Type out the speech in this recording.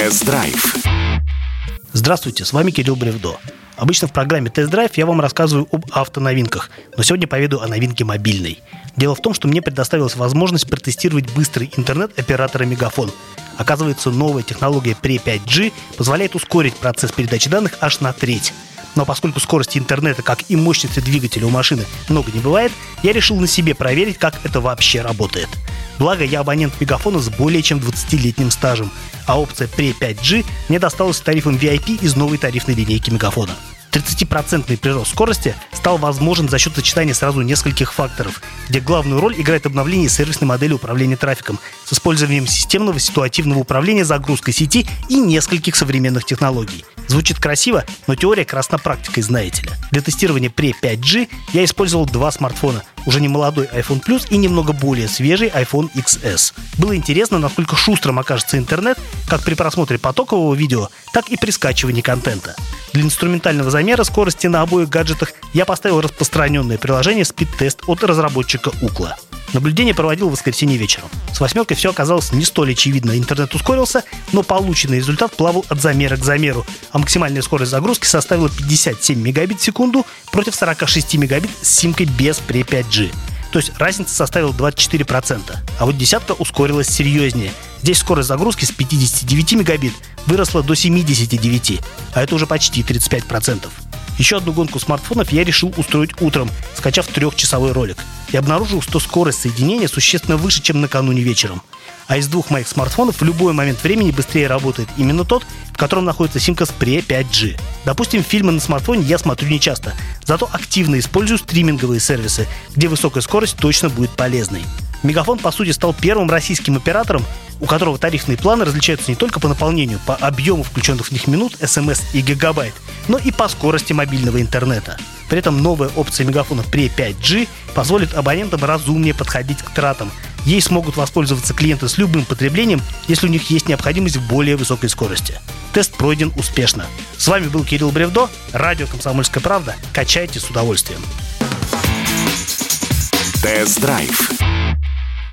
Тест-драйв. Здравствуйте, с вами Кирилл Бревдо. Обычно в программе «Тест-драйв» я вам рассказываю об автоновинках, но сегодня поведу о новинке мобильной. Дело в том, что мне предоставилась возможность протестировать быстрый интернет оператора Мегафон. Оказывается, новая технология Pre 5G позволяет ускорить процесс передачи данных аж на треть. Но поскольку скорости интернета, как и мощности двигателя у машины, много не бывает, я решил на себе проверить, как это вообще работает. Благо, я абонент Мегафона с более чем 20-летним стажем, а опция Pre 5G мне досталась тарифом VIP из новой тарифной линейки Мегафона. 30% прирост скорости стал возможен за счет сочетания сразу нескольких факторов, где главную роль играет обновление сервисной модели управления трафиком с использованием системного ситуативного управления загрузкой сети и нескольких современных технологий. Звучит красиво, но теория красна практикой, знаете ли. Для тестирования Pre 5G я использовал два смартфона. Уже не молодой iPhone Plus и немного более свежий iPhone XS. Было интересно, насколько шустрым окажется интернет, как при просмотре потокового видео, так и при скачивании контента. Для инструментального замера скорости на обоих гаджетах я поставил распространенное приложение Test от разработчика Укла. Наблюдение проводил в воскресенье вечером. С восьмеркой все оказалось не столь очевидно. Интернет ускорился, но полученный результат плавал от замера к замеру, а максимальная скорость загрузки составила 57 мегабит в секунду против 46 мегабит с симкой без Pre 5G. То есть разница составила 24%. А вот десятка ускорилась серьезнее. Здесь скорость загрузки с 59 мегабит выросла до 79, а это уже почти 35%. Еще одну гонку смартфонов я решил устроить утром, скачав трехчасовой ролик. И обнаружил, что скорость соединения существенно выше, чем накануне вечером. А из двух моих смартфонов в любой момент времени быстрее работает именно тот, в котором находится симка с Pre 5G. Допустим, фильмы на смартфоне я смотрю не часто, зато активно использую стриминговые сервисы, где высокая скорость точно будет полезной. Мегафон, по сути, стал первым российским оператором, у которого тарифные планы различаются не только по наполнению, по объему включенных в них минут, смс и гигабайт, но и по скорости мобильного интернета. При этом новая опция мегафона Pre 5G позволит абонентам разумнее подходить к тратам. Ей смогут воспользоваться клиенты с любым потреблением, если у них есть необходимость в более высокой скорости. Тест пройден успешно. С вами был Кирилл Бревдо, радио «Комсомольская правда». Качайте с удовольствием. Тест-драйв